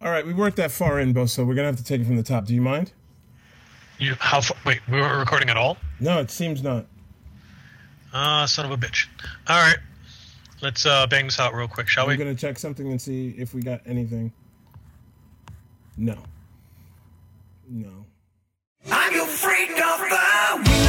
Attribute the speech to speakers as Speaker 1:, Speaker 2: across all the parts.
Speaker 1: All right, we weren't that far in, Bo, so we're gonna have to take it from the top. Do you mind?
Speaker 2: You how far, wait? We weren't recording at all.
Speaker 1: No, it seems not.
Speaker 2: Ah, son of a bitch. All right, let's uh, bang this out real quick, shall
Speaker 1: I'm
Speaker 2: we?
Speaker 1: gonna check something and see if we got anything. No. No.
Speaker 3: I'm your freak of the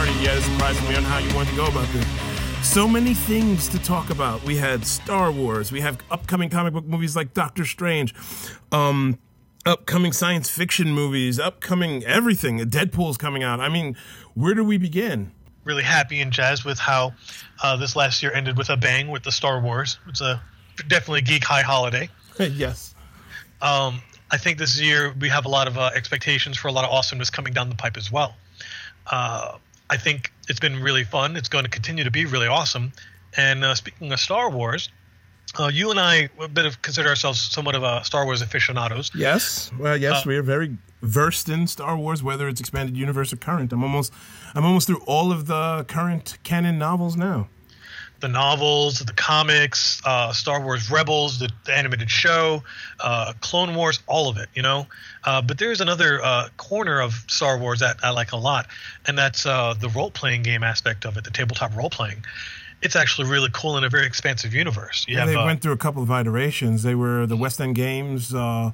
Speaker 1: started. Yeah, it surprised me on how you wanted to go about this. So many things to talk about. We had Star Wars. We have upcoming comic book movies like Doctor Strange. Um, upcoming science fiction movies. Upcoming everything. Deadpool's coming out. I mean, where do we begin?
Speaker 2: Really happy and jazzed with how uh, this last year ended with a bang with the Star Wars. It's a definitely a geek high holiday.
Speaker 1: yes.
Speaker 2: Um, I think this year we have a lot of uh, expectations for a lot of awesomeness coming down the pipe as well. Uh, I think it's been really fun. It's going to continue to be really awesome. And uh, speaking of Star Wars, uh, you and I a bit of consider ourselves somewhat of a Star Wars aficionados.
Speaker 1: Yes. Well, yes,
Speaker 2: Uh,
Speaker 1: we are very versed in Star Wars, whether it's expanded universe or current. I'm almost, I'm almost through all of the current canon novels now.
Speaker 2: The novels, the comics, uh, Star Wars Rebels, the, the animated show, uh, Clone Wars, all of it, you know. Uh, but there's another uh, corner of Star Wars that I like a lot, and that's uh, the role playing game aspect of it, the tabletop role playing. It's actually really cool in a very expansive universe. You
Speaker 1: Yeah,
Speaker 2: have
Speaker 1: they
Speaker 2: uh,
Speaker 1: went through a couple of iterations. They were the West End Games, uh,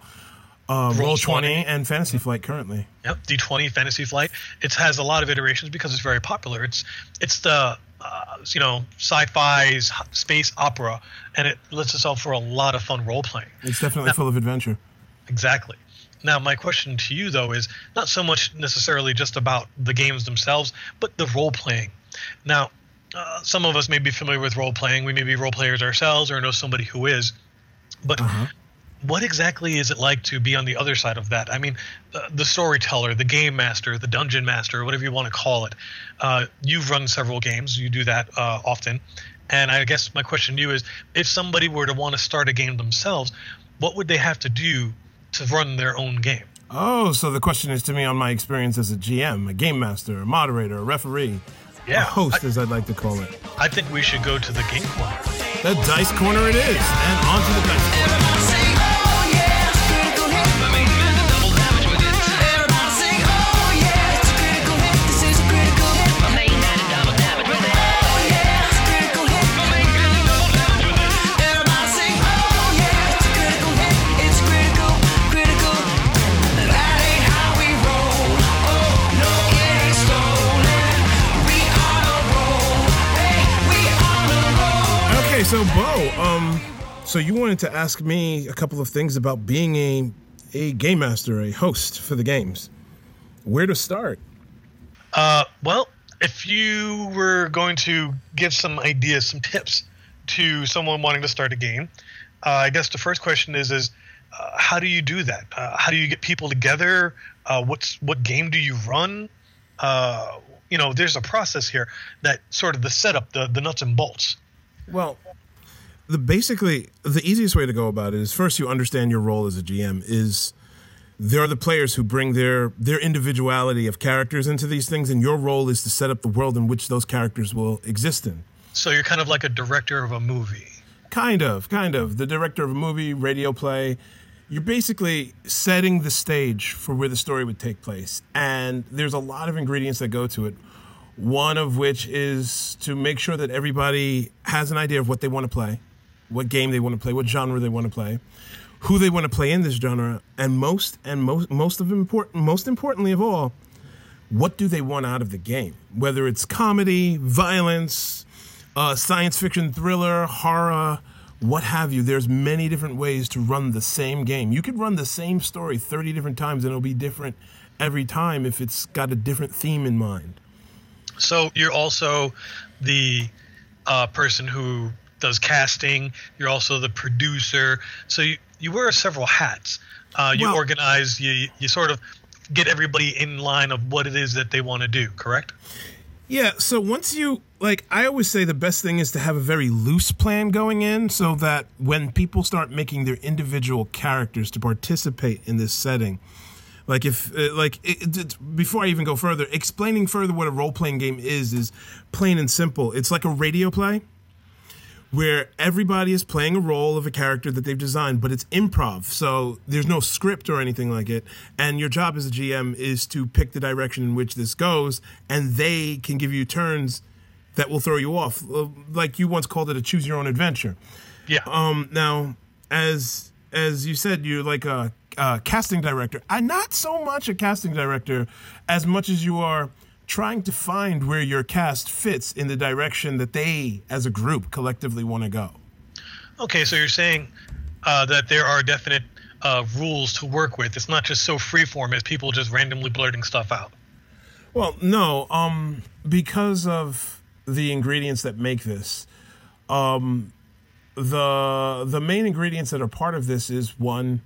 Speaker 1: uh, Roll Twenty, and Fantasy Flight currently.
Speaker 2: Yep, D20 Fantasy Flight. It has a lot of iterations because it's very popular. It's it's the uh, you know sci-fi's space opera, and it lets itself for a lot of fun role playing.
Speaker 1: It's definitely full of adventure.
Speaker 2: Exactly. Now, my question to you, though, is not so much necessarily just about the games themselves, but the role playing. Now, uh, some of us may be familiar with role playing. We may be role players ourselves or know somebody who is. But what exactly is it like to be on the other side of that? I mean, uh, the storyteller, the game master, the dungeon master, whatever you want to call it. Uh, you've run several games, you do that uh, often. And I guess my question to you is if somebody were to want to start a game themselves, what would they have to do to run their own game?
Speaker 1: Oh, so the question is to me on my experience as a GM, a game master, a moderator, a referee,
Speaker 2: Yeah,
Speaker 1: a host,
Speaker 2: I-
Speaker 1: as I'd like to call it.
Speaker 2: I think we should go to the game corner.
Speaker 1: The dice corner it is, and on to the dice corner. So Bo, um, so you wanted to ask me a couple of things about being a a game master, a host for the games. Where to start?
Speaker 2: Uh, well, if you were going to give some ideas, some tips to someone wanting to start a game, uh, I guess the first question is is uh, how do you do that? Uh, how do you get people together? Uh, what's what game do you run? Uh, you know, there's a process here that sort of the setup, the the nuts and bolts.
Speaker 1: Well, the basically the easiest way to go about it is first you understand your role as a GM is there are the players who bring their their individuality of characters into these things and your role is to set up the world in which those characters will exist in.
Speaker 2: So you're kind of like a director of a movie.
Speaker 1: Kind of, kind of. The director of a movie, radio play. You're basically setting the stage for where the story would take place. And there's a lot of ingredients that go to it. One of which is to make sure that everybody has an idea of what they want to play, what game they want to play, what genre they want to play, who they want to play in this genre, and most and most most of important most importantly of all, what do they want out of the game? Whether it's comedy, violence, uh, science fiction, thriller, horror, what have you. There's many different ways to run the same game. You could run the same story 30 different times and it'll be different every time if it's got a different theme in mind.
Speaker 2: So you're also the uh, person who does casting. You're also the producer. So you, you wear several hats. Uh, you
Speaker 1: Well-
Speaker 2: organize. You you sort of get everybody in line of what it is that they want to do. Correct?
Speaker 1: Yeah, so once you like I always say the best thing is to have a very loose plan going in so that when people start making their individual characters to participate in this setting like if uh, like it, it, before I even go further explaining further what a role-playing game is is plain and simple. It's like a radio play where everybody is playing a role of a character that they've designed, but it's improv. So there's no script or anything like it. And your job as a GM is to pick the direction in which this goes, and they can give you turns that will throw you off. Like you once called it a choose your own adventure.
Speaker 2: Yeah.
Speaker 1: Um, now, as as you said, you're like a, a casting director. I'm not so much a casting director as much as you are trying to find where your cast fits in the direction that they, as a group, collectively want to go.
Speaker 2: Okay, so you're saying uh, that there are definite uh, rules to work with. It's not just so freeform as people just randomly blurting stuff out.
Speaker 1: Well, no, um, because of the ingredients that make this, um, the the main ingredients that are part of this is one,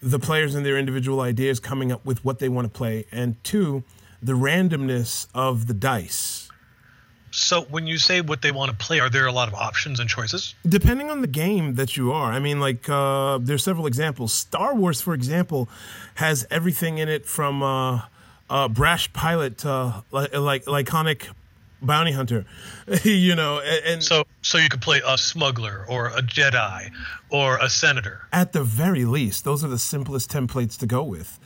Speaker 1: the players and their individual ideas coming up with what they want to play, and two, the randomness of the dice.
Speaker 2: So when you say what they want to play, are there a lot of options and choices?
Speaker 1: Depending on the game that you are, I mean, like uh, there's several examples. Star Wars, for example, has everything in it from uh, uh, brash pilot to like like iconic bounty hunter, you know, and, and
Speaker 2: So so you could play a smuggler or a Jedi or a senator.
Speaker 1: at the very least, those are the simplest templates to go with.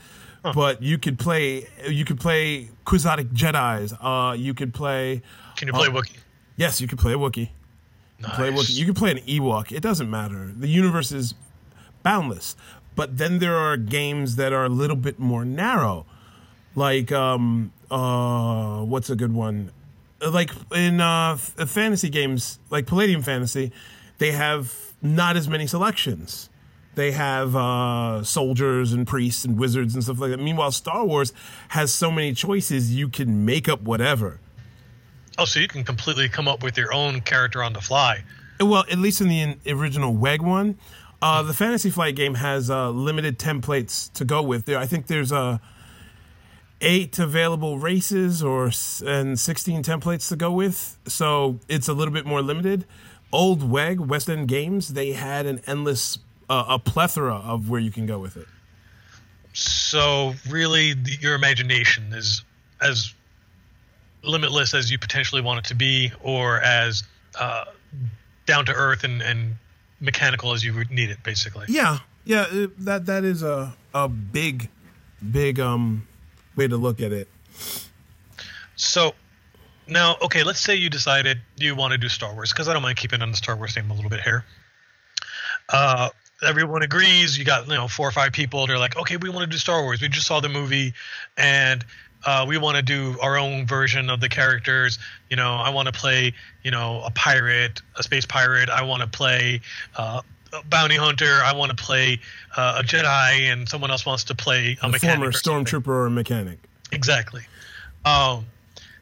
Speaker 1: But you could play, you could play Quixotic Jedi's. Uh, you could play,
Speaker 2: Can you play. Wookiee?
Speaker 1: yes, you could play a Wookiee.
Speaker 2: Nice.
Speaker 1: play Wookiee. You can play an Ewok. It doesn't matter. The universe is boundless. But then there are games that are a little bit more narrow, like um uh what's a good one? Uh, Like in uh uh, fantasy games, like Palladium Fantasy, they have not as many selections. They have uh, soldiers and priests and wizards and stuff like that. Meanwhile, Star Wars has so many choices you can make up whatever.
Speaker 2: Oh, so you can completely come up with your own character on the fly.
Speaker 1: Well, at least in the in- original WEG one, uh, the Fantasy Flight game has uh, limited templates to go with. There, I think there's uh, eight available races or and 16 templates to go with, so it's a little bit more limited. Old WEG West End Games, they had an endless, uh, a plethora of where you can go with it.
Speaker 2: So really, the, your imagination is as limitless as you potentially want it to be, or as uh, down to earth and, and mechanical as you would need it, basically.
Speaker 1: Yeah, yeah, uh, that that is a a big, big um way to look at it.
Speaker 2: So now, okay, let's say you decided you want to do Star Wars, because I don't mind keeping on the Star Wars theme a little bit here. Uh, everyone agrees. You got you know four or five people. They're like, okay, we want to do Star Wars. We just saw the movie, and uh, we want to do our own version of the characters. You know, I want to play you know a pirate, a space pirate. I want to play. Uh, a bounty hunter. I want to play uh, a Jedi, and someone else wants to play a,
Speaker 1: A
Speaker 2: mechanic
Speaker 1: former
Speaker 2: or
Speaker 1: stormtrooper or a mechanic.
Speaker 2: Exactly. Um,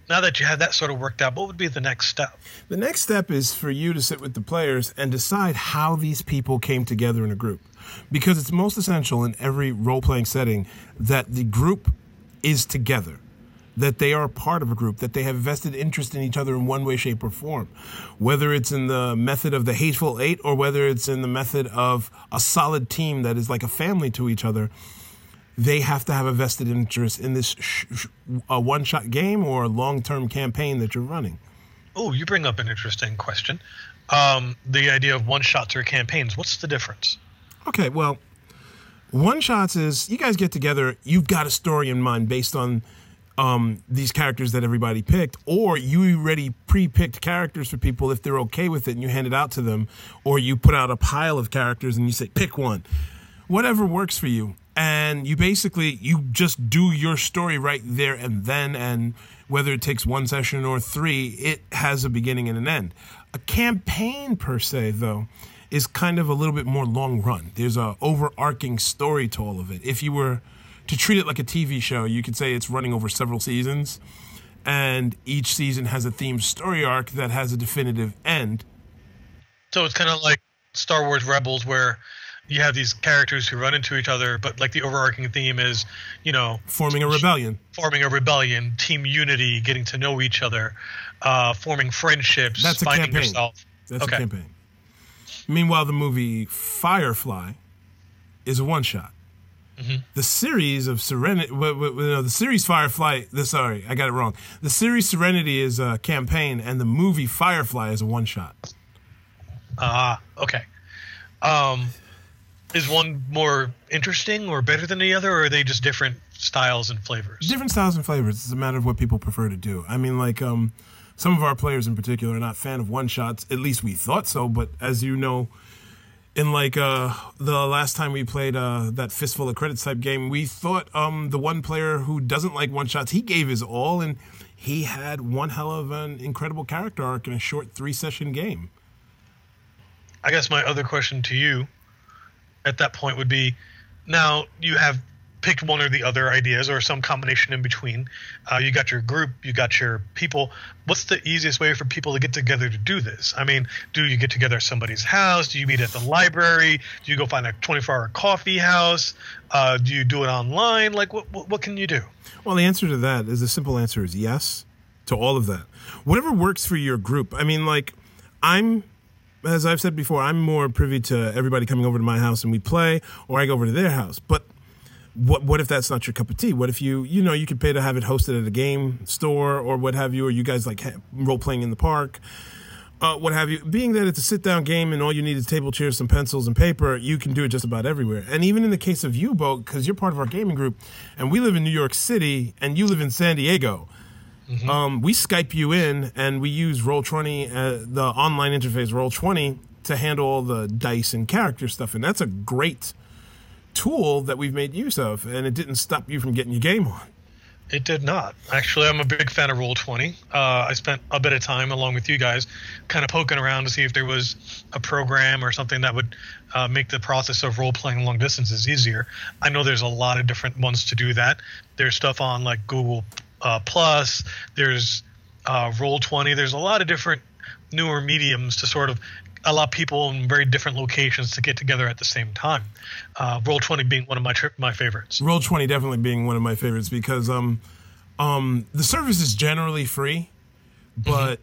Speaker 2: now that you have that sort of worked out, what would be the next step?
Speaker 1: The next step is for you to sit with the players and decide how these people came together in a group. Because it's most essential in every role playing setting that the group is together, that they are part of a group, that they have vested interest in each other in one way, shape, or form. Whether it's in the method of the Hateful Eight or whether it's in the method of a solid team that is like a family to each other, they have to have a vested interest in this sh- sh- a one shot game or a long term campaign that you're running.
Speaker 2: Oh, you bring up an interesting question. Um, the idea of one shots or campaigns. What's the difference?
Speaker 1: Okay, well, one shots is you guys get together, you've got a story in mind based on um, these characters that everybody picked, or you already pre picked characters for people if they're okay with it and you hand it out to them, or you put out a pile of characters and you say, pick one. Whatever works for you. And you basically you just do your story right there and then and whether it takes one session or three, it has a beginning and an end. A campaign per se, though, is kind of a little bit more long run. There's a overarching story to all of it. If you were to treat it like a TV show, you could say it's running over several seasons, and each season has a themed story arc that has a definitive end.
Speaker 2: So it's kind of like Star Wars Rebels, where you have these characters who run into each other, but like the overarching theme is, you know,
Speaker 1: Forming a rebellion.
Speaker 2: forming a rebellion, team unity, getting to know each other, uh, forming friendships,
Speaker 1: That's a
Speaker 2: finding
Speaker 1: campaign.
Speaker 2: yourself.
Speaker 1: That's
Speaker 2: Okay.
Speaker 1: a campaign. Meanwhile, the movie Firefly is a one shot.
Speaker 2: Mm-hmm.
Speaker 1: The series of Serenity, w- w- w- no, the series Firefly. The, sorry, I got it wrong. The series Serenity is a campaign, and the movie Firefly is a one shot.
Speaker 2: Ah, okay. Um, is one more interesting or better than the other, or are they just different styles and flavors?
Speaker 1: Different styles and flavors. It's a matter of what people prefer to do. I mean, like um, some of our players in particular are not fan of one shots. At least we thought so. But as you know, in like uh, the last time we played uh, that fistful of credits type game, we thought um, the one player who doesn't like one shots, he gave his all, and he had one hell of an incredible character arc in a short three session game.
Speaker 2: I guess my other question to you at that point would be now you have picked one or the other ideas or some combination in between. Uh, you got your group, you got your people. What's the easiest way for people to get together to do this? I mean, do you get together at somebody's house? Do you meet at the library? Do you go find a 24 hour coffee house? Uh, do you do it online? Like, what, what, what can you do?
Speaker 1: Well, the answer to that is the simple answer is yes to all of that. Whatever works for your group. I mean, like, I'm, as I've said before, I'm more privy to everybody coming over to my house and we play, or I go over to their house. But what what if that's not your cup of tea? What if you you know you could pay to have it hosted at a game store or what have you, or you guys like role playing in the park, uh, what have you? Being that it's a sit down game and all you need is table chairs, some pencils, and paper, you can do it just about everywhere. And even in the case of you, Bo, because you're part of our gaming group, and we live in New York City and you live in San Diego. Um, we Skype you in, and we use Roll20, uh, the online interface Roll20, to handle all the dice and character stuff, and that's a great tool that we've made use of, and it didn't stop you from getting your game on.
Speaker 2: It did not. Actually, I'm a big fan of Roll20. Uh, I spent a bit of time along with you guys kind of poking around to see if there was a program or something that would uh, make the process of role playing long distances easier. I know there's a lot of different ones to do that. There's stuff on like Google uh, Plus, there's uh, Roll20, there's a lot of different newer mediums to sort of allow people in very different locations to get together at the same time. Uh, Roll20 being one of my tri- my favorites.
Speaker 1: Roll Twenty definitely being one of my favorites because um, um, the service is generally free, but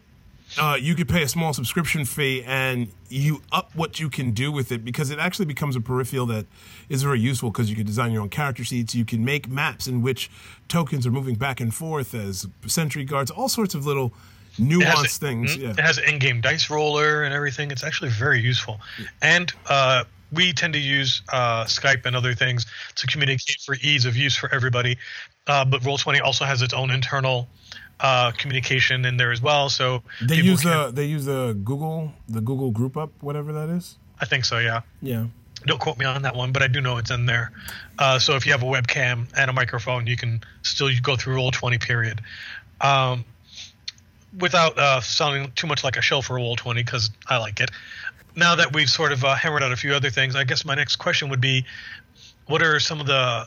Speaker 1: uh, you could pay a small subscription fee and you up what you can do with it because it actually becomes a peripheral that is very useful because you can design your own character sheets, you can make maps in which tokens are moving back and forth as sentry guards, all sorts of little
Speaker 2: It
Speaker 1: nuanced
Speaker 2: a-
Speaker 1: things.
Speaker 2: mhm.
Speaker 1: Yeah.
Speaker 2: It has an in-game dice roller and everything. It's actually very useful. And uh, we tend to use uh, Skype and other things to communicate for ease of use for everybody. Uh, but Roll20 also has its own internal uh, communication in there as well. So
Speaker 1: They use
Speaker 2: can-
Speaker 1: the they use the Google the Google Group Up whatever that is.
Speaker 2: I think so, yeah.
Speaker 1: Yeah.
Speaker 2: Don't quote me on that one, but I do know it's in there. Uh, so if you have a webcam and a microphone, you can still go through Roll20 period. Um, without uh, sounding too much like a show for Roll20 because I like it. Now that we've sort of uh, hammered out a few other things, I guess my next question would be what are some of the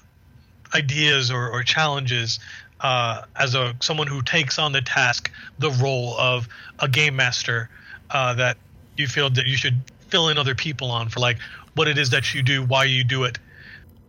Speaker 2: ideas or, or challenges uh, as a someone who takes on the task, the role of a game master uh, that you feel that you should fill in other people on for like what it is that you do, why you do it.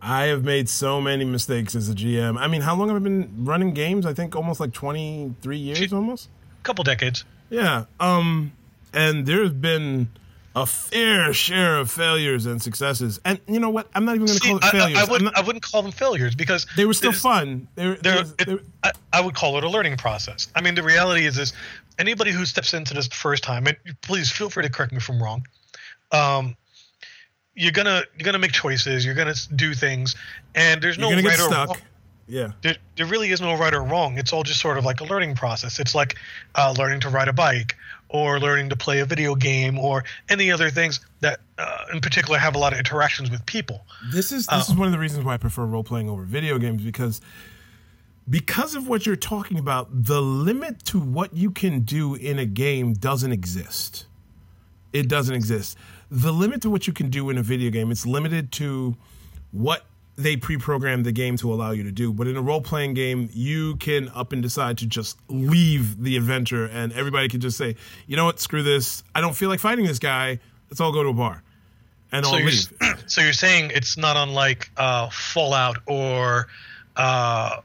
Speaker 1: I have made so many mistakes as a GM. I mean, how long have I been running games? I think almost like 23 years almost.
Speaker 2: A couple decades.
Speaker 1: Yeah. Um and there's been a fair share of failures and successes. And you know what? I'm not even going to call it
Speaker 2: I, I-
Speaker 1: failures.
Speaker 2: I,
Speaker 1: I'm
Speaker 2: wouldn't.
Speaker 1: not-
Speaker 2: I wouldn't call them failures because
Speaker 1: they were still fun. They were, there's-
Speaker 2: it,
Speaker 1: there-
Speaker 2: I, I would call it a learning process. I mean, the reality is, is anybody who steps into this the first time, and please feel free to correct me if I'm wrong. Um, you're gonna you're gonna make choices. You're gonna do things, and there's
Speaker 1: you're
Speaker 2: no right
Speaker 1: get
Speaker 2: or
Speaker 1: stuck.
Speaker 2: wrong.
Speaker 1: Yeah.
Speaker 2: There, there really is no right or wrong. It's all just sort of like a learning process. It's like uh, learning to ride a bike, or learning to play a video game, or any other things that, uh, in particular, have a lot of interactions with people.
Speaker 1: This is this is one of the reasons why I prefer role playing over video games because because of what you're talking about, the limit to what you can do in a game doesn't exist. It doesn't exist. The limit to what you can do in a video game, it's limited to what they pre-program the game to allow you to do. But in a role-playing game, you can up and decide to just leave the adventure and everybody can just say, "You know what? Screw this. I don't feel like fighting this guy. Let's all go to a bar." and
Speaker 2: so
Speaker 1: I'll
Speaker 2: you're,
Speaker 1: leave.
Speaker 2: so you're saying it's not unlike uh, Fallout or uh,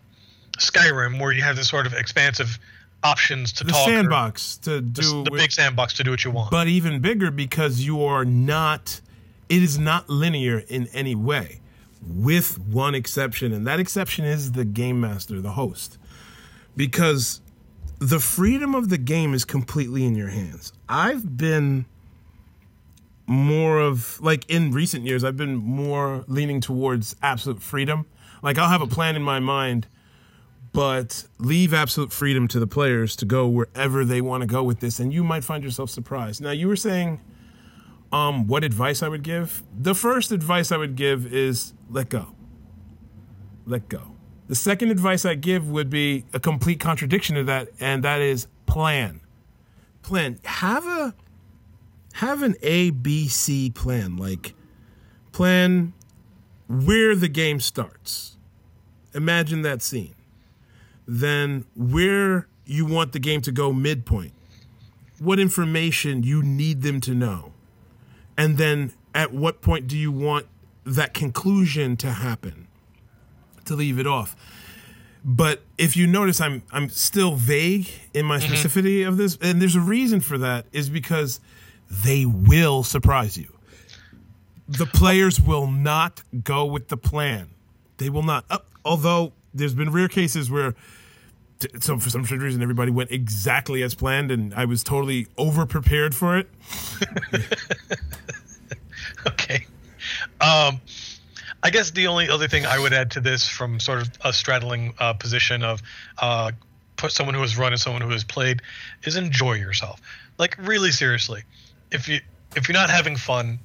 Speaker 2: Skyrim, where you have this sort of expansive options to
Speaker 1: The
Speaker 2: talk. or
Speaker 1: sandbox to
Speaker 2: the,
Speaker 1: do
Speaker 2: the
Speaker 1: with-
Speaker 2: big sandbox to do what you want.
Speaker 1: but even bigger because you are not it is not linear in any way with one exception and that exception is the game master the host. Because the freedom of the game is completely in your hands. I've been more of like in recent years i've been more leaning towards absolute freedom. Like i'll have a plan in my mind but leave absolute freedom to the players to go wherever they want to go with this and you might find yourself surprised. Now you were saying um what advice i would give? The first advice i would give is let go. Let go. The second advice i give would be a complete contradiction to that and that is plan. Plan. Have a have an a b c plan. Like plan where the game starts. Imagine that scene. Then where you want the game to go midpoint, what information you need them to know, and then at what point do you want that conclusion to happen to leave it off. But if you notice, I'm I'm still vague in my specificity of this, and there's a reason for that. Is because they will surprise you. The players will not go with the plan. They will not. Uh, although there's been rare cases where, so for some strange reason, everybody went exactly as planned, and I was totally over prepared for it.
Speaker 2: okay. Um, I guess the only other thing I would add to this, from sort of a straddling uh, position of uh, put someone who has run and someone who has played, is enjoy yourself. Like really seriously, if you if you're not having fun,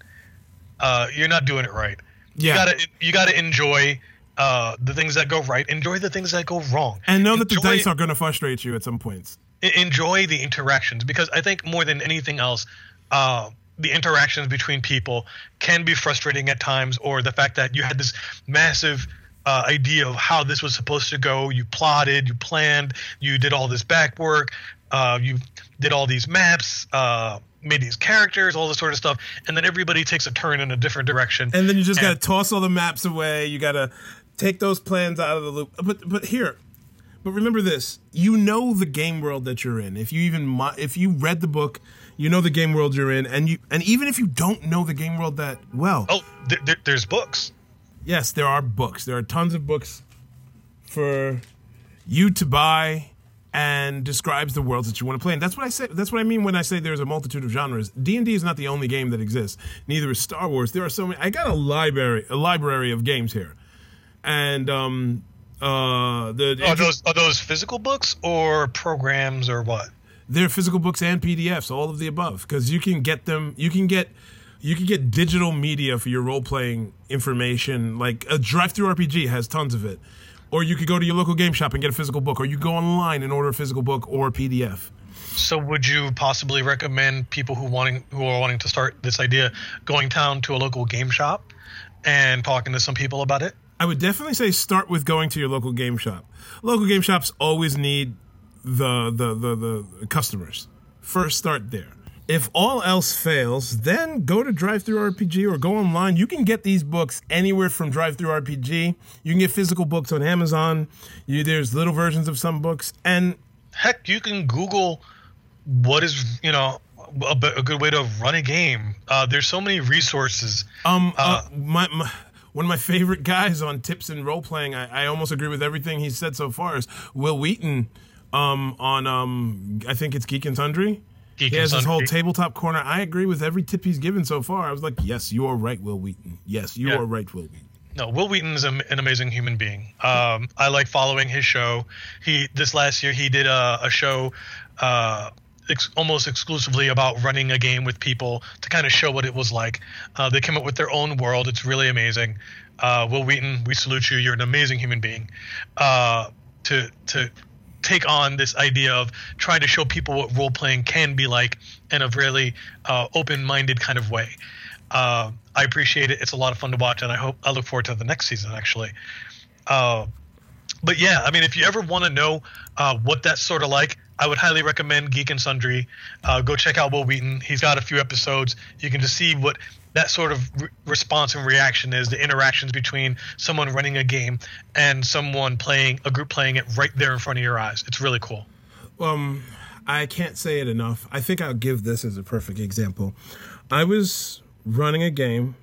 Speaker 2: uh, you're not doing it right.
Speaker 1: Yeah.
Speaker 2: You gotta you gotta enjoy uh, the things that go right. Enjoy the things that go wrong.
Speaker 1: And know that the dice are going to frustrate you at some points.
Speaker 2: enjoy the interactions because I think more than anything else, uh, the interactions between people can be frustrating at times, or the fact that you had this massive uh, idea of how this was supposed to go. You plotted, you planned, you did all this back work, uh, you did all these maps, uh, made these characters, all this sort of stuff, and then everybody takes a turn in a different direction.
Speaker 1: And then you just got to toss all the maps away. You got to take those plans out of the loop. But but here, but remember this: you know the game world that you're in. If you even if you read the book, you know the game world you're in, and you and even if you don't know the game world that well,
Speaker 2: oh, th- th- there's books.
Speaker 1: yes, there are books. There are tons of books for you to buy and describes the worlds that you want to play. And that's what I say. That's what I mean when I say there's a multitude of genres. D and D is not the only game that exists. Neither is Star Wars. There are so many. I got a library, a library of games here, and um, uh, the
Speaker 2: Are those are those physical books or programs or what?
Speaker 1: they're physical books and PDFs, all of the above, because you can get them. You can get. You can get digital media for your role playing information. Like a DriveThruRPG has tons of it. Or you could go to your local game shop and get a physical book, or you go online and order a physical book or a PDF.
Speaker 2: So, would you possibly recommend people who wanting who are wanting to start this idea going down to a local game shop and talking to some people about it?
Speaker 1: I would definitely say start with going to your local game shop. Local game shops always need the the the, the customers. First start there. If all else fails, then go to DriveThruRPG or go online. You can get these books anywhere from DriveThruRPG. You can get physical books on Amazon. You, there's little versions of some books, and
Speaker 2: Heck, you can Google what is you know a, a good way to run a game. Uh, there's so many resources.
Speaker 1: Um, uh, my, my one of my favorite guys on tips and role playing. I, I almost agree with everything he's said so far. Is Wil Wheaton um, on um, I think it's Geek and Sundry.
Speaker 2: Geek
Speaker 1: he has this whole tabletop corner. I agree with every tip he's given so far. I was like, yes, you are right, Wil Wheaton. Yes, you
Speaker 2: Yeah.
Speaker 1: are right, Wil Wheaton.
Speaker 2: No, Wil Wheaton is an amazing human being. Um, I like following his show. He this last year he did a, a show uh, ex- almost exclusively about running a game with people to kind of show what it was like. Uh, they came up with their own world. It's really amazing. Uh, Wil Wheaton, we salute you. You're an amazing human being. Uh, to to take on this idea of trying to show people what role playing can be like in a really uh, open minded kind of way. Uh, I appreciate it. It's a lot of fun to watch, and I hope I look forward to the next season actually. Uh, but yeah, I mean, if you ever want to know uh, what that's sort of like, I would highly recommend Geek and Sundry. Uh, go check out Wil Wheaton. He's got a few episodes. You can just see what that sort of re- response and reaction is the interactions between someone running a game and someone playing a group playing it right there in front of your eyes. It's really cool.
Speaker 1: Um, I can't say it enough. I think I'll give this as a perfect example. I was running a game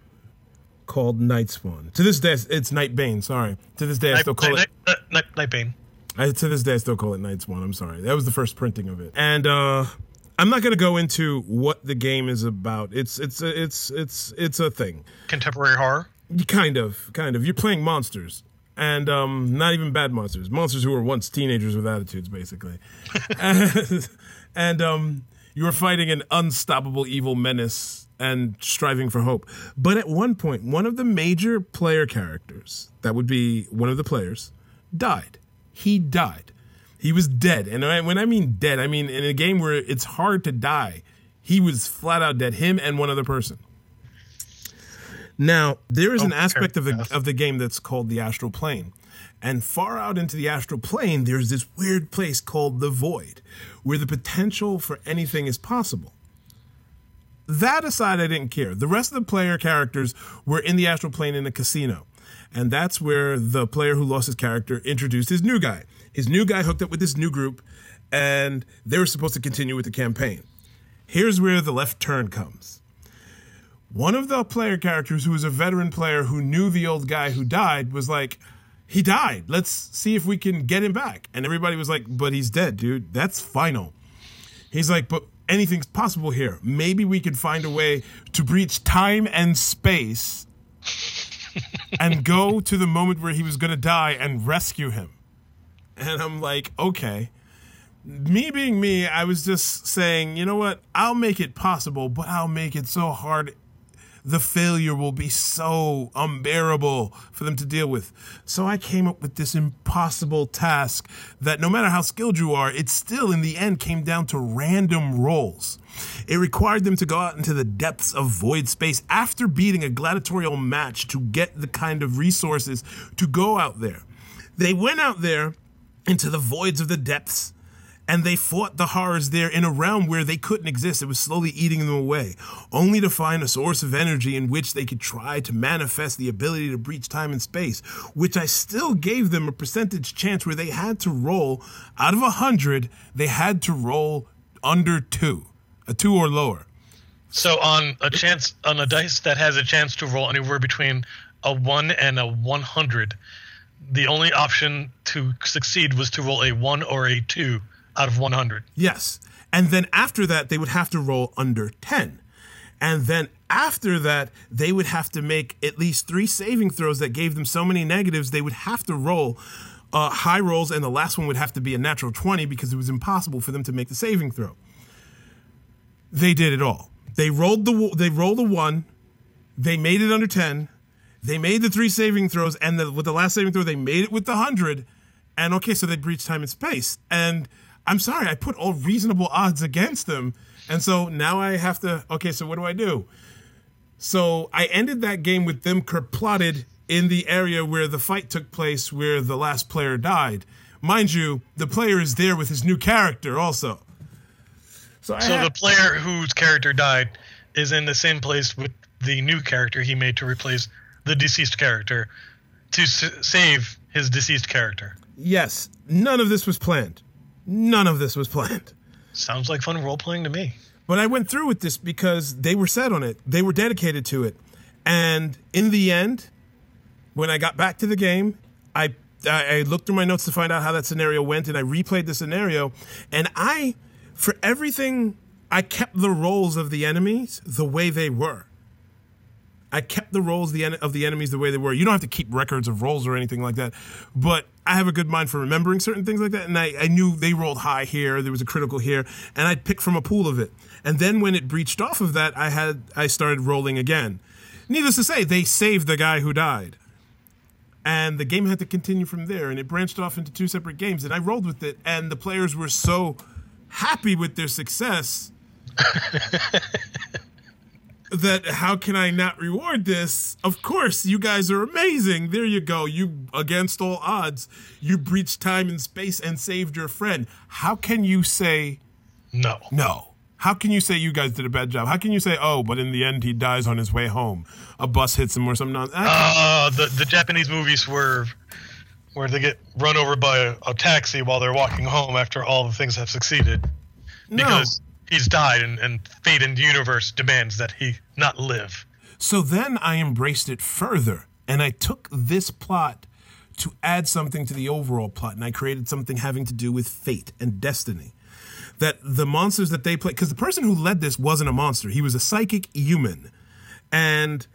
Speaker 1: called Night Spawn. To this day, it's Night Bane. Sorry. To this day, I still call
Speaker 2: Night,
Speaker 1: it.
Speaker 2: Night, Night, Nightbane.
Speaker 1: I, to this day, I still call it Night One. I'm sorry. That was the first printing of it, and uh, I'm not going to go into what the game is about. It's it's a, it's it's it's a thing.
Speaker 2: Contemporary horror.
Speaker 1: Kind of, kind of. You're playing monsters, and um, not even bad monsters. Monsters who were once teenagers with attitudes, basically. and and um, you were fighting an unstoppable evil menace and striving for hope. But at one point, one of the major player characters, that would be one of the players, died. He died. He was dead. And when I mean dead, I mean in a game where it's hard to die, he was flat out dead. Him and one other person. Now, there is an aspect of the of the game that's called the astral plane. And far out into the astral plane, there's this weird place called the void, where the potential for anything is possible. That aside, I didn't care. The rest of the player characters were in the astral plane in a casino. And that's where the player who lost his character introduced his new guy. His new guy hooked up with this new group, and they were supposed to continue with the campaign. Here's where the left turn comes. One of the player characters, who was a veteran player who knew the old guy who died, was like, He died. Let's see if we can get him back. And everybody was like, But he's dead, dude. That's final. He's like, But anything's possible here. Maybe we could find a way to breach time and space and go to the moment where he was going to die and rescue him. And I'm like, Okay me being me, I was just saying, you know what? I'll make it possible, but I'll make it so hard. The failure will be so unbearable for them to deal with. So I came up with this impossible task that no matter how skilled you are, it still in the end came down to random rolls. It required them to go out into the depths of void space after beating a gladiatorial match to get the kind of resources to go out there. They went out there into the voids of the depths and they fought the horrors there in a realm where they couldn't exist. It was slowly eating them away, only to find a source of energy in which they could try to manifest the ability to breach time and space, which I still gave them a percentage chance where they had to roll out of a hundred, they had to roll under two, a two or lower.
Speaker 2: So on a chance on a dice that has a chance to roll anywhere between a one and a one hundred, the only option to succeed was to roll a one or a two out of one hundred.
Speaker 1: Yes. And then after that, they would have to roll under 10. And then after that, they would have to make at least three saving throws that gave them so many negatives, they would have to roll uh, high rolls, and the last one would have to be a natural 20 because it was impossible for them to make the saving throw. They did it all. They rolled the they rolled a one, they made it under 10, they made the three saving throws, and the, with the last saving throw, they made it with the 100. And okay, so they breached time and space. And I'm sorry, I put all reasonable odds against them. And so now I have to, okay, so what do I do? So I ended that game with them plotted in the area where the fight took place, where the last player died. Mind you, the player is there with his new character also. So,
Speaker 2: So
Speaker 1: had-
Speaker 2: the player whose character died is in the same place with the new character he made to replace the deceased character to s- save his deceased character.
Speaker 1: yes, none of this was planned. None of this was planned.
Speaker 2: Sounds like fun role playing to me.
Speaker 1: But I went through with this because they were set on it. They were dedicated to it. And in the end, when I got back to the game, I I I looked through my notes to find out how that scenario went, and I replayed the scenario. And I, for everything, I kept the roles of the enemies the way they were. I kept the roles the en- of the enemies the way they were. You don't have to keep records of rolls or anything like that, but I have a good mind for remembering certain things like that. And I, I knew they rolled high here, there was a critical here, and I'd pick from a pool of it. And then when it breached off of that, I had I started rolling again. Needless to say, they saved the guy who died, and the game had to continue from there. And it branched off into two separate games, and I rolled with it. And the players were so happy with their success that how can I not reward this? Of course, you guys are amazing. There you go. You against all odds, you breached time and space and saved your friend. How can you say
Speaker 2: No.
Speaker 1: no? How can you say you guys did a bad job? How can you say oh, but in the end he dies on his way home? A bus hits him or something. Non-
Speaker 2: Uh, the the Japanese movies were where they get run over by a, a taxi while they're walking home after all the things have succeeded because he's died and, and fate in the universe demands that he not live.
Speaker 1: So then I embraced it further and I took this plot to add something to the overall plot and I created something having to do with fate and destiny. That the monsters that they play, because the person who led this wasn't a monster, he was a psychic human. And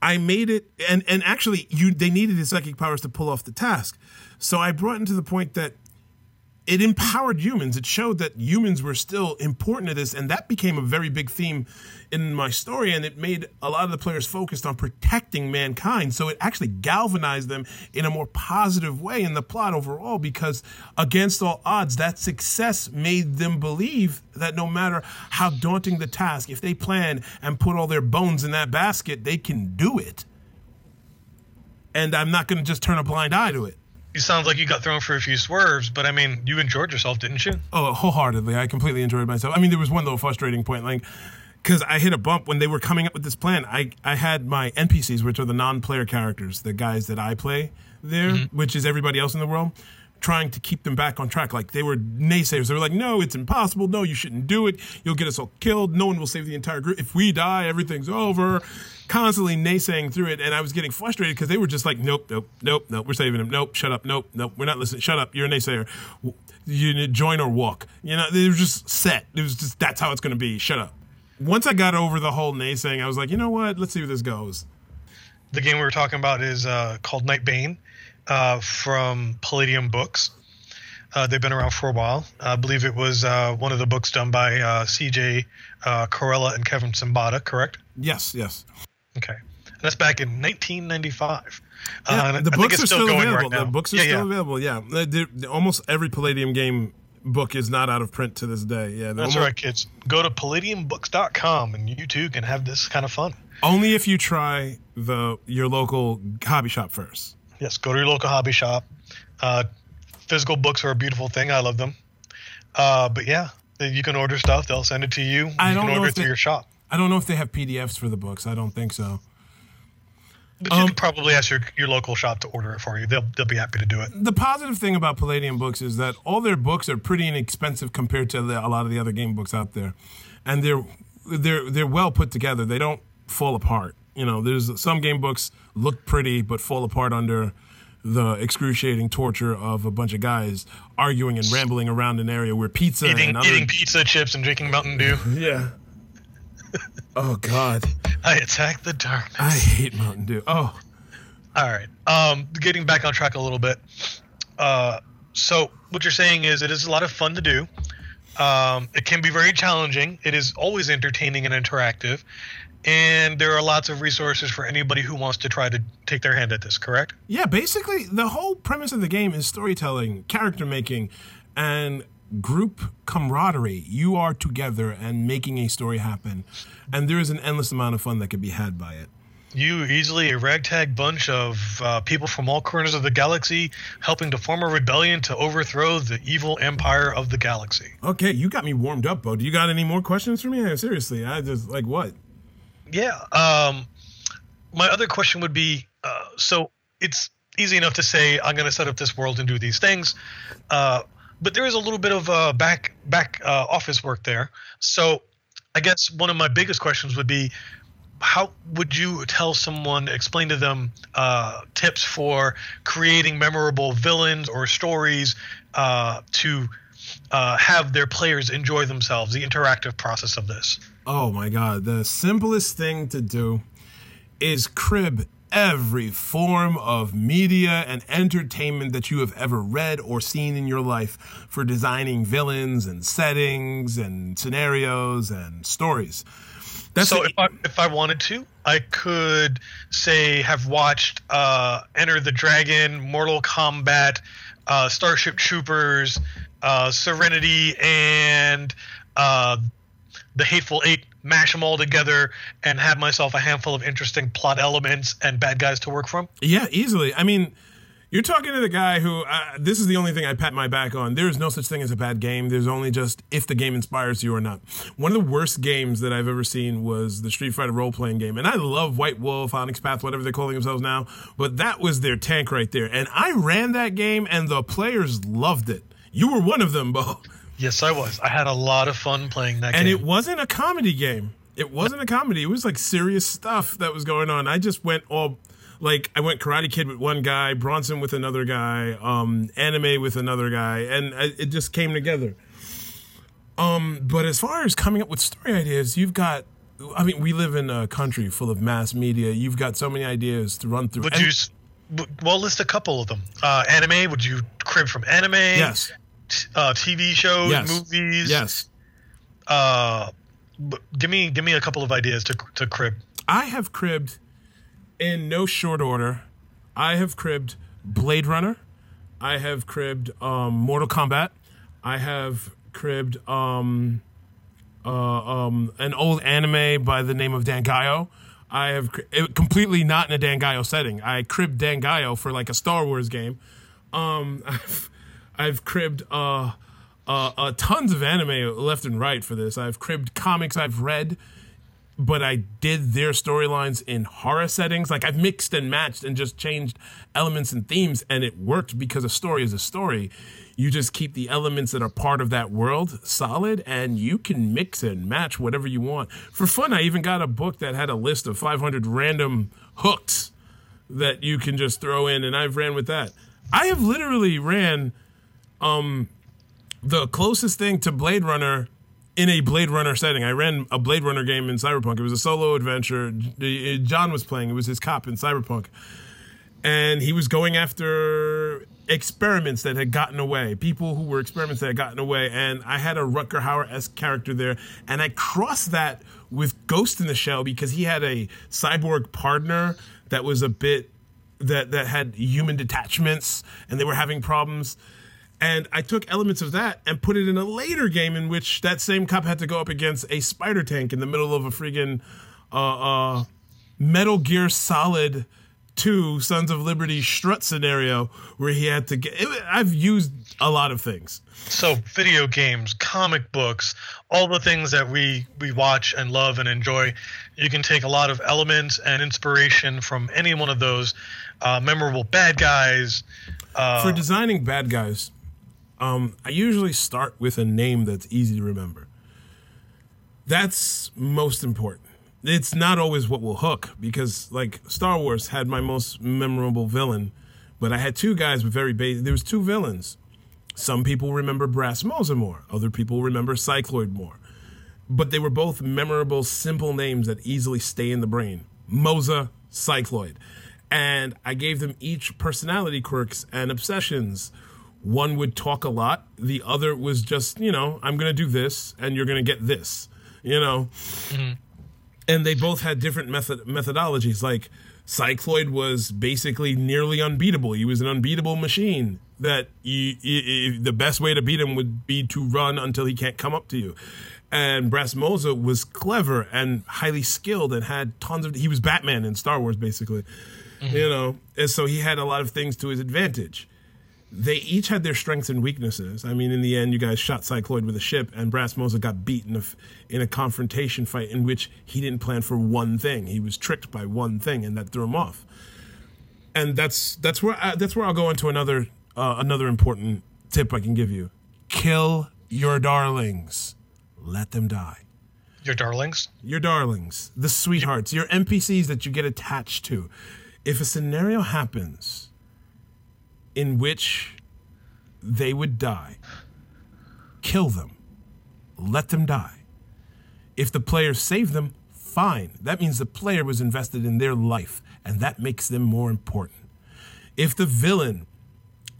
Speaker 1: I made it, and, and actually, you they needed his psychic powers to pull off the task. So I brought it to the point that it empowered humans. It showed that humans were still important to this, and that became a very big theme in my story. And it made a lot of the players focused on protecting mankind. So it actually galvanized them in a more positive way in the plot overall, because against all odds, that success made them believe that no matter how daunting the task, if they plan and put all their bones in that basket, they can do it. And I'm not going to just turn a blind eye to it.
Speaker 2: You sound like you got thrown for a few swerves, but I mean, you enjoyed yourself, didn't you?
Speaker 1: Oh, wholeheartedly. I completely enjoyed myself. I mean, there was one little frustrating point, like, because I hit a bump when they were coming up with this plan. I, I had my NPCs, which are the non player characters, the guys that I play there, mm-hmm. which is everybody else in the world, trying to keep them back on track. Like, they were naysayers. They were like, no, it's impossible. No, you shouldn't do it. You'll get us all killed. No one will save the entire group. If we die, everything's over. Constantly naysaying through it. And I was getting frustrated because they were just like, nope, nope, nope, nope, we're saving him. Nope, shut up. Nope, nope, we're not listening. Shut up. You're a naysayer. You join or walk. You know, they were just set. It was just, that's how it's going to be. Shut up. Once I got over the whole naysaying, I was like, you know what? Let's see where this goes.
Speaker 2: The game we were talking about is uh, called Night Bane uh, from Palladium Books. Uh, they've been around for a while. I believe it was uh, one of the books done by uh, CJ uh, Carella and Kevin Siembieda, correct?
Speaker 1: Yes, yes.
Speaker 2: Okay. And that's back in 1995.
Speaker 1: Yeah,
Speaker 2: uh,
Speaker 1: the
Speaker 2: I think
Speaker 1: books
Speaker 2: it's
Speaker 1: are still,
Speaker 2: going
Speaker 1: available.
Speaker 2: right now.
Speaker 1: the books are
Speaker 2: yeah,
Speaker 1: still
Speaker 2: yeah.
Speaker 1: available. Yeah, They're- they're- almost every Palladium game book is not out of print to this day. Yeah,
Speaker 2: That's
Speaker 1: almost-
Speaker 2: right, kids. Go to palladiumbooks.com and you too can have this kind of fun.
Speaker 1: Only if you try the your local hobby shop first.
Speaker 2: Yes, go to your local hobby shop. Uh, physical books are a beautiful thing. I love them. Uh, but yeah, you can order stuff. They'll send it to you.
Speaker 1: I
Speaker 2: you
Speaker 1: don't
Speaker 2: can
Speaker 1: know
Speaker 2: order
Speaker 1: if
Speaker 2: it through
Speaker 1: they-
Speaker 2: your shop.
Speaker 1: I don't know if they have PDFs for the books. I don't think so.
Speaker 2: But you
Speaker 1: Um,
Speaker 2: can probably ask your, your local shop to order it for you. They'll, they'll be happy to do it.
Speaker 1: The positive thing about Palladium books is that all their books are pretty inexpensive compared to the, a lot of the other game books out there, and they're they're they're well put together. They don't fall apart. You know, there's some game books look pretty but fall apart under the excruciating torture of a bunch of guys arguing and rambling around an area where pizza
Speaker 2: Eating,
Speaker 1: and other
Speaker 2: eating pizza, chips, and drinking Mountain Dew.
Speaker 1: yeah. Oh God,
Speaker 2: I attack the darkness.
Speaker 1: I hate Mountain Dew. Oh,
Speaker 2: All right. Um, getting back on track a little bit. Uh, so what you're saying is it is a lot of fun to do. Um, it can be very challenging. It is always entertaining and interactive, and there are lots of resources for anybody who wants to try to take their hand at this. Correct?
Speaker 1: Yeah, basically, the whole premise of the game is storytelling, character making, and group camaraderie. You are together and making a story happen. And there is an endless amount of fun that can be had by it.
Speaker 2: You easily a ragtag bunch of uh, people from all corners of the galaxy helping to form a rebellion to overthrow the evil empire of the galaxy.
Speaker 1: Okay, you got me warmed up, Bo. Do you got any more questions for me? Seriously, I just like what?
Speaker 2: Yeah. Um, my other question would be uh, so it's easy enough to say I'm going to set up this world and do these things, uh, but there is a little bit of uh, back back uh, office work there. So I guess one of my biggest questions would be how would you tell someone explain to them uh, tips for creating memorable villains or stories uh, to uh, have their players enjoy themselves the interactive process of this
Speaker 1: Oh my God. The simplest thing to do is crib every form of media and entertainment that you have ever read or seen in your life for designing villains and settings and scenarios and stories. That's
Speaker 2: so
Speaker 1: the-
Speaker 2: if I, if I wanted to, I could say have watched uh, Enter the Dragon, Mortal Kombat, uh, Starship Troopers, uh, Serenity, and uh, the Hateful Eight, mash them all together, and have myself a handful of interesting plot elements and bad guys to work from?
Speaker 1: Yeah, easily. I mean, you're talking to the guy who, uh, this is the only thing I pat my back on. There is no such thing as a bad game. There's only just if the game inspires you or not. One of the worst games that I've ever seen was the Street Fighter role playing game. And I love White Wolf, Onyx Path, whatever they're calling themselves now. But that was their tank right there. And I ran that game and the players loved it. You were one of them, Bo.
Speaker 2: Yes, I was. I had a lot of fun playing that
Speaker 1: And
Speaker 2: game.
Speaker 1: And it wasn't a comedy game. It wasn't a comedy. It was like serious stuff that was going on. I just went all like I went Karate Kid with one guy, Bronson with another guy, um, anime with another guy, and I, it just came together. Um, but as far as coming up with story ideas, you've got. I mean, we live in a country full of mass media. You've got so many ideas to run through.
Speaker 2: would
Speaker 1: And-
Speaker 2: you? Well, list a couple of them. Uh, anime? Would you crib from anime?
Speaker 1: Yes.
Speaker 2: T- uh, TV shows,
Speaker 1: Yes.
Speaker 2: movies.
Speaker 1: Yes.
Speaker 2: Uh, b- give me give me a couple of ideas to to crib.
Speaker 1: I have cribbed in no short order. I have cribbed Blade Runner. I have cribbed um, Mortal Kombat. I have cribbed um, uh, um, an old anime by the name of Dangaioh. I have cri- it, completely not in a Dangaioh setting. I cribbed Dangaioh for like a Star Wars game. Um, I've, I've cribbed uh, uh, uh, tons of anime left and right for this. I've cribbed comics I've read but I did their storylines in horror settings. Like I've mixed and matched and just changed elements and themes, and it worked because a story is a story. You just keep the elements that are part of that world solid, and you can mix and match whatever you want. For fun, I even got a book that had a list of 500 random hooks that you can just throw in, and I've ran with that. I have literally ran um, the closest thing to Blade Runner in a Blade Runner setting. I ran a Blade Runner game in Cyberpunk. It was a solo adventure. John was playing. It was his cop in Cyberpunk. And he was going after experiments that had gotten away, people who were experiments that had gotten away. And I had a Rutger Hauer esque character there. And I crossed that with Ghost in the Shell because he had a cyborg partner that was a bit that that had human detachments and they were having problems. And I took elements of that and put it in a later game in which that same cop had to go up against a spider tank in the middle of a friggin' uh, uh, Metal Gear Solid 2 Sons of Liberty strut scenario where he had to get. It, I've used a lot of things.
Speaker 2: So video games, comic books, all the things that we we watch and love and enjoy, you can take a lot of elements and inspiration from any one of those uh, memorable bad guys. Uh,
Speaker 1: For designing bad guys, um, I usually start with a name that's easy to remember. That's most important. It's not always what will hook because, like, Star Wars had my most memorable villain, but I had two guys with very basic. There was two villains. Some people remember Brass Mosa more. Other people remember Cycloid more. But they were both memorable, simple names that easily stay in the brain. Mosa, Cycloid. And I gave them each personality quirks and obsessions. One would talk a lot. The other was just, you know, I'm going to do this and you're going to get this, you know? Mm-hmm. and they both had different method methodologies. Like Cycloid was basically nearly unbeatable. He was an unbeatable machine. That the best way to beat him would be to run until he can't come up to you. And Brasmosa was clever and highly skilled and had tons of. He was Batman in Star Wars, basically. Mm-hmm. You know, and so he had a lot of things to his advantage they each had their strengths and weaknesses. I mean, in the end, you guys shot Cycloid with a ship, and Brasmosa got beat in a, in a confrontation fight in which he didn't plan for one thing. He was tricked by one thing, and that threw him off. And that's that's where I, that's where I'll go into another uh, another important tip I can give you: kill your darlings, let them die.
Speaker 2: your darlings.
Speaker 1: Your darlings, the sweethearts, your NPCs that you get attached to. If a scenario happens in which they would die, kill them. Let them die. If the player saved them, fine. That means the player was invested in their life, and that makes them more important. If the villain,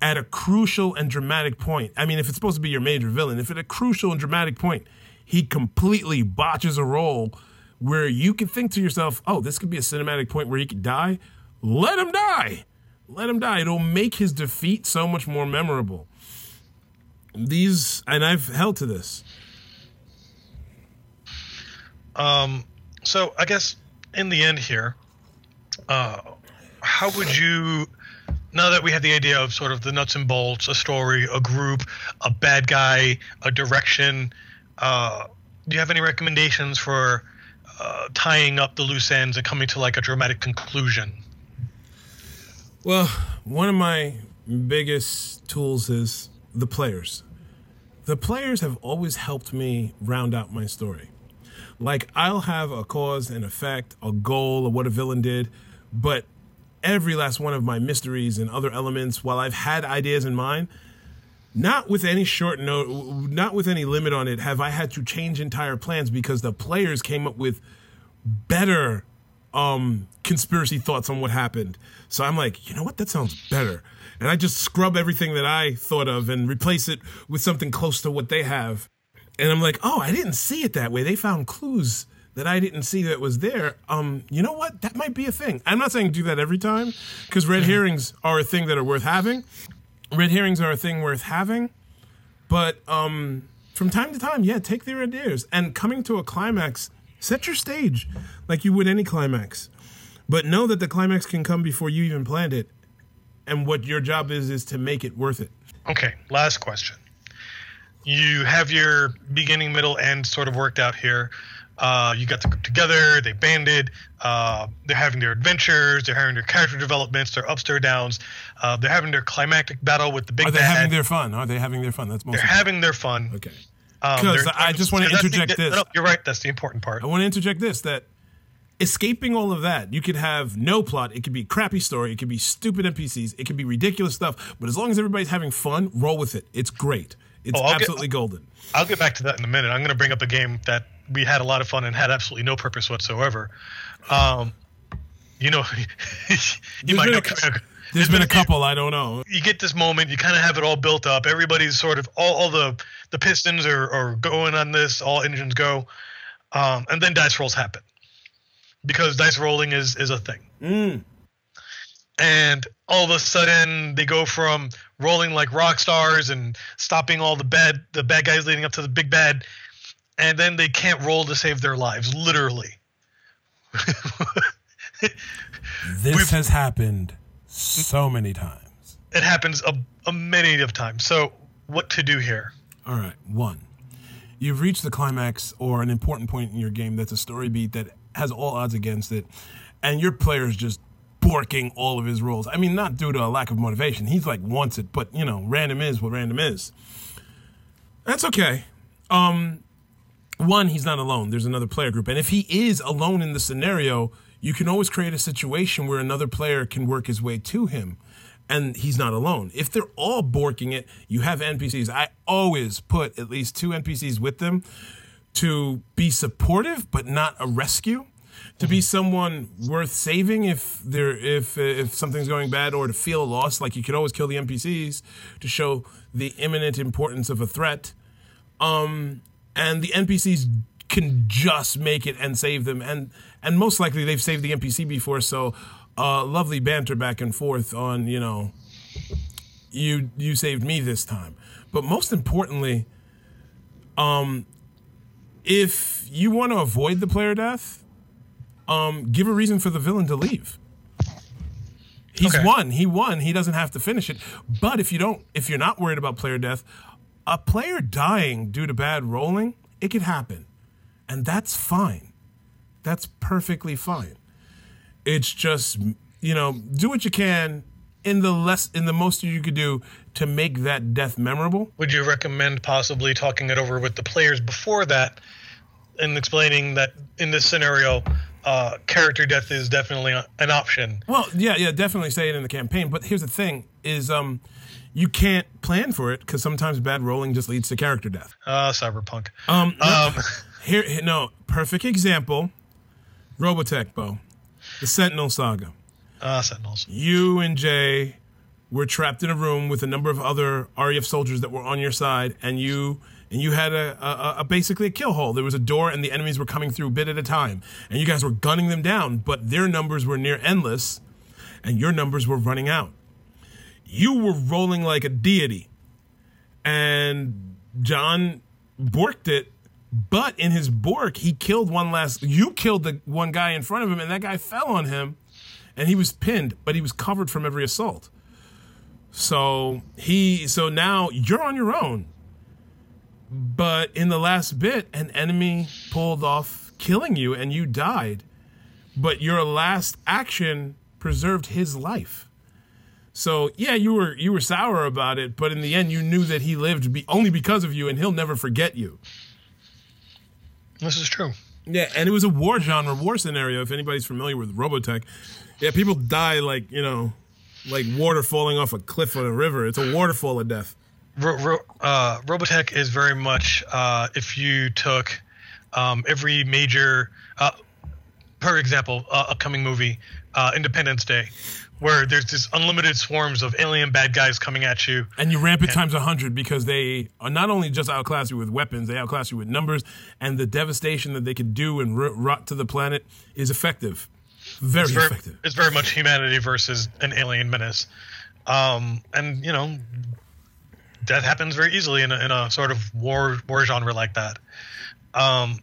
Speaker 1: at a crucial and dramatic point, I mean, if it's supposed to be your major villain, if at a crucial and dramatic point, he completely botches a role where you can think to yourself, oh, this could be a cinematic point where he could die, let him die. Let him die. It'll make his defeat so much more memorable. These, and I've held to this.
Speaker 2: Um, so I guess in the end here, uh, how would you, now that we have the idea of sort of the nuts and bolts, a story, a group, a bad guy, a direction, uh, do you have any recommendations for uh, tying up the loose ends and coming to like a dramatic conclusion?
Speaker 1: Well, one of my biggest tools is the players. The players have always helped me round out my story. Like, I'll have a cause and effect, a goal, or what a villain did, but every last one of my mysteries and other elements, while I've had ideas in mind, not with any short note, not with any limit on it, have I had to change entire plans because the players came up with better um, conspiracy thoughts on what happened. So I'm like, you know what? That sounds better. And I just scrub everything that I thought of and replace it with something close to what they have. And I'm like, oh, I didn't see it that way. They found clues that I didn't see that was there. Um, you know what? That might be a thing. I'm not saying do that every time because red herrings are a thing that are worth having. Red herrings are a thing worth having. But um, from time to time, yeah, take their ideas. And coming to a climax, set your stage like you would any climax. But know that the climax can come before you even planned it. And what your job is, is to make it worth it.
Speaker 2: Okay, last question. You have your beginning, middle, end sort of worked out here. Uh, you got the group together, they banded, uh, they're having their adventures, they're having their character developments, their ups, their downs, uh, they're having their climactic battle with the big
Speaker 1: Are they
Speaker 2: bad.
Speaker 1: having their fun? Are they having their fun? That's most
Speaker 2: they're having their fun.
Speaker 1: Okay.
Speaker 2: Um,
Speaker 1: 'Cause
Speaker 2: they're-
Speaker 1: I just
Speaker 2: that's the-
Speaker 1: interject this.
Speaker 2: No, you're right. That's the important part.
Speaker 1: I want to interject this that escaping all of that, you could have no plot. It could be crappy story. It could be stupid NPCs. It could be ridiculous stuff. But as long as everybody's having fun, roll with it. It's great. It's
Speaker 2: Oh, I'll get-
Speaker 1: absolutely golden.
Speaker 2: I'll get back to that in a minute. I'm going to bring up a game that we had a lot of fun and had absolutely no purpose whatsoever. Um, you know, you
Speaker 1: There's
Speaker 2: might know.
Speaker 1: A- There's been a couple. I don't know.
Speaker 2: you get this moment, you kind of have it all built up. Everybody's sort of all, all the the pistons are, are going on this, all engines go, um, and then dice rolls happen because dice rolling is is a thing. And all of a sudden, they go from rolling like rock stars and stopping all the bad the bad guys leading up to the big bad, and then they can't roll to save their lives, literally.
Speaker 1: This has happened so many times.
Speaker 2: It happens a, a many of times. So, what to do here?
Speaker 1: All right. One, you've reached the climax or an important point in your game that's a story beat that has all odds against it, and your player's just borking all of his rolls. I mean, not due to a lack of motivation. He's like wants it, but you know, random is what random is. That's okay. Um, one, he's not alone. There's another player group, and if he is alone in the scenario, you can always create a situation where another player can work his way to him, and he's not alone. If they're all borking it, you have NPCs. I always put at least two NPCs with them to be supportive, but not a rescue. To be someone worth saving if there if if something's going bad, or to feel a loss. Like you could always kill the NPCs to show the imminent importance of a threat um, and the NPCs can just make it and save them, and and most likely they've saved the NPC before, so uh, lovely banter back and forth on you know you you saved me this time, but most importantly, um, if you want to avoid the player death, um, give a reason for the villain to leave. He's
Speaker 2: Okay.
Speaker 1: won. He won. He doesn't have to finish it. But if you don't, if you're not worried about player death, a player dying due to bad rolling, it could happen, and that's fine. That's perfectly fine. It's just you know do what you can in the less in the most you could do to make that death memorable.
Speaker 2: Would you recommend possibly talking it over with the players before that and explaining that in this scenario, uh, character death is definitely an option?
Speaker 1: Well, yeah, yeah, definitely say it in the campaign. But here's the thing: is um, you can't plan for it because sometimes bad rolling just leads to character death.
Speaker 2: Uh, cyberpunk.
Speaker 1: Um,
Speaker 2: Um,
Speaker 1: here, no, perfect example: Robotech, Bo, the Sentinel Saga.
Speaker 2: uh, Sentinels.
Speaker 1: You and Jay were trapped in a room with a number of other REF soldiers that were on your side, and you and you had a, a, a basically a kill hole. There was a door, and the enemies were coming through bit at a time, and you guys were gunning them down, but their numbers were near endless, and your numbers were running out. You were rolling like a deity, and John borked it But in his Bork, he killed one last. You killed the one guy in front of him, and that guy fell on him, and he was pinned, but he was covered from every assault. So he. So now you're on your own. But in the last bit, an enemy pulled off killing you, and you died. But your last action preserved his life. So yeah, you were you were sour about it, but in the end, you knew that he lived be, only because of you, and he'll never forget you.
Speaker 2: This is true.
Speaker 1: Yeah, and it was a war genre, war scenario. If anybody's familiar with Robotech, yeah, people die like you know, like water falling off a cliff or a river. It's a waterfall of death.
Speaker 2: Ro- ro- uh, Robotech is very much uh, if you took um, every major, uh, for example, uh, upcoming movie, uh, Independence Day, where there's this unlimited swarms of alien bad guys coming at you.
Speaker 1: And you ramp it times a hundred because they are not only just outclass you with weapons, they outclass you with numbers, and the devastation that they can do and ro- rot to the planet is effective, very,
Speaker 2: It's very,
Speaker 1: effective.
Speaker 2: it's very much humanity versus an alien menace, um, and you know, death happens very easily in a, in a sort of war war genre like that. Um,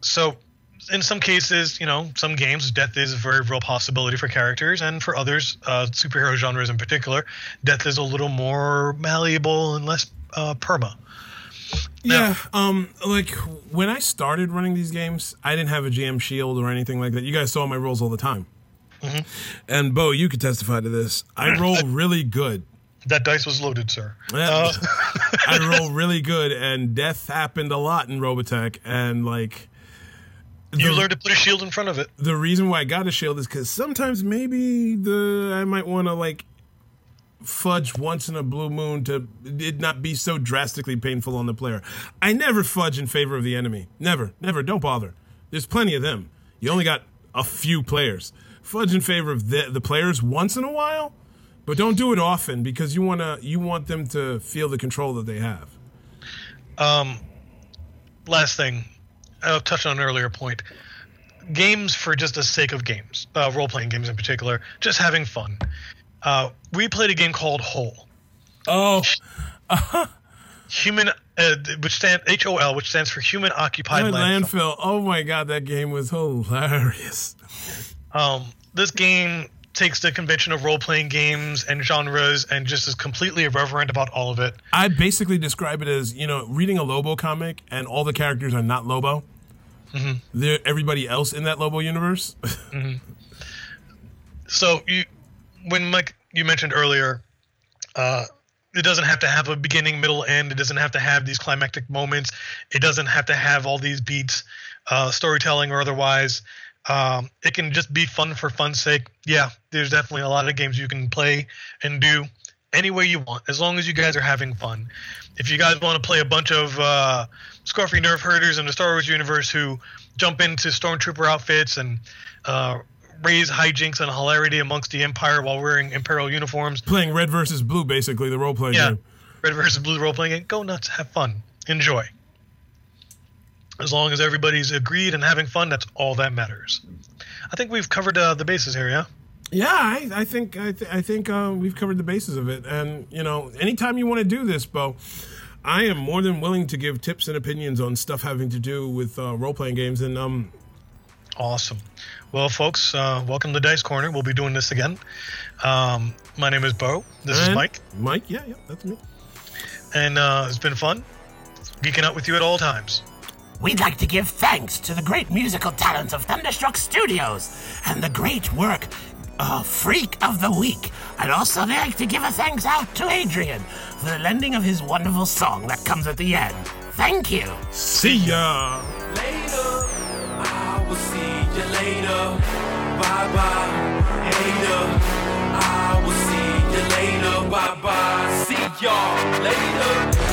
Speaker 2: so, in some cases, you know, some games, death is a very real possibility for characters, and for others, uh, superhero genres in particular, death is a little more malleable and less uh, perma.
Speaker 1: Yeah, um, like when I started running these games, I didn't have a GM shield or anything like that. You guys saw my rolls all the time. And Bo, you could testify to this. I roll really good.
Speaker 2: That dice was loaded, sir.
Speaker 1: Yeah.
Speaker 2: Uh,
Speaker 1: I roll really good, and death happened a lot in Robotech. And like,
Speaker 2: you learned to put a shield in front of it.
Speaker 1: the reason why I got a shield is because sometimes maybe the I might want to like fudge once in a blue moon to it not be so drastically painful on the player. I never fudge in favor of the enemy. Never, never. Don't bother. There's plenty of them. You only got a few players. Fudge in favor of the the players once in a while, but don't do it often because you wanna you want them to feel the control that they have.
Speaker 2: Um, last thing, I'll touch on an earlier point. Games for just the sake of games, uh, role playing games in particular, just having fun. Uh, we played a game called Hole.
Speaker 1: Oh,
Speaker 2: Human, uh, which stand H O L, which stands for Human Occupied Landfill.
Speaker 1: landfill. Oh my god, that game was hilarious.
Speaker 2: Um, this game takes the convention of role playing games and genres and just is completely irreverent about all of it.
Speaker 1: I basically describe it as you know reading a Lobo comic and all the characters are not Lobo. They're everybody else in that Lobo universe.
Speaker 2: So you, when Mike, you mentioned earlier, uh, it doesn't have to have a beginning, middle, end. It doesn't have to have these climactic moments. It doesn't have to have all these beats, uh, storytelling or otherwise. Um, it can just be fun for fun's sake. Yeah, there's definitely a lot of games you can play and do any way you want, as long as you guys are having fun. If you guys want to play a bunch of uh, Scarfy Nerf herders in the Star Wars universe who jump into Stormtrooper outfits and uh, raise hijinks and hilarity amongst the Empire while wearing Imperial uniforms,
Speaker 1: Playing red versus blue, basically the role playing
Speaker 2: yeah,
Speaker 1: game.
Speaker 2: Red versus Blue role playing game, go nuts, have fun, enjoy. As long as everybody's agreed and having fun, that's all that matters. I think we've covered uh, the bases here, yeah.
Speaker 1: Yeah, I, I think I, th- I think uh, we've covered the bases of it, and you know, anytime you want to do this, Bo, I am more than willing to give tips and opinions on stuff having to do with uh, role playing games. And um,
Speaker 2: Awesome. Well, folks, uh, welcome to Dice Corner. We'll be doing this again. Um, my name is Bo. This is Mike,
Speaker 1: Mike, yeah, yeah, that's me.
Speaker 2: and uh, it's been fun geeking out with you at all times.
Speaker 4: We'd like to give thanks to the great musical talent of Thunderstruck Studios and the great work uh, Freak of the Week. I'd also like to give a thanks out to Adrian for the lending of his wonderful song that comes at the end. Thank you.
Speaker 1: See ya.
Speaker 5: later. I will see you later. Bye bye, hater. I will see you later. Bye bye. See y'all later.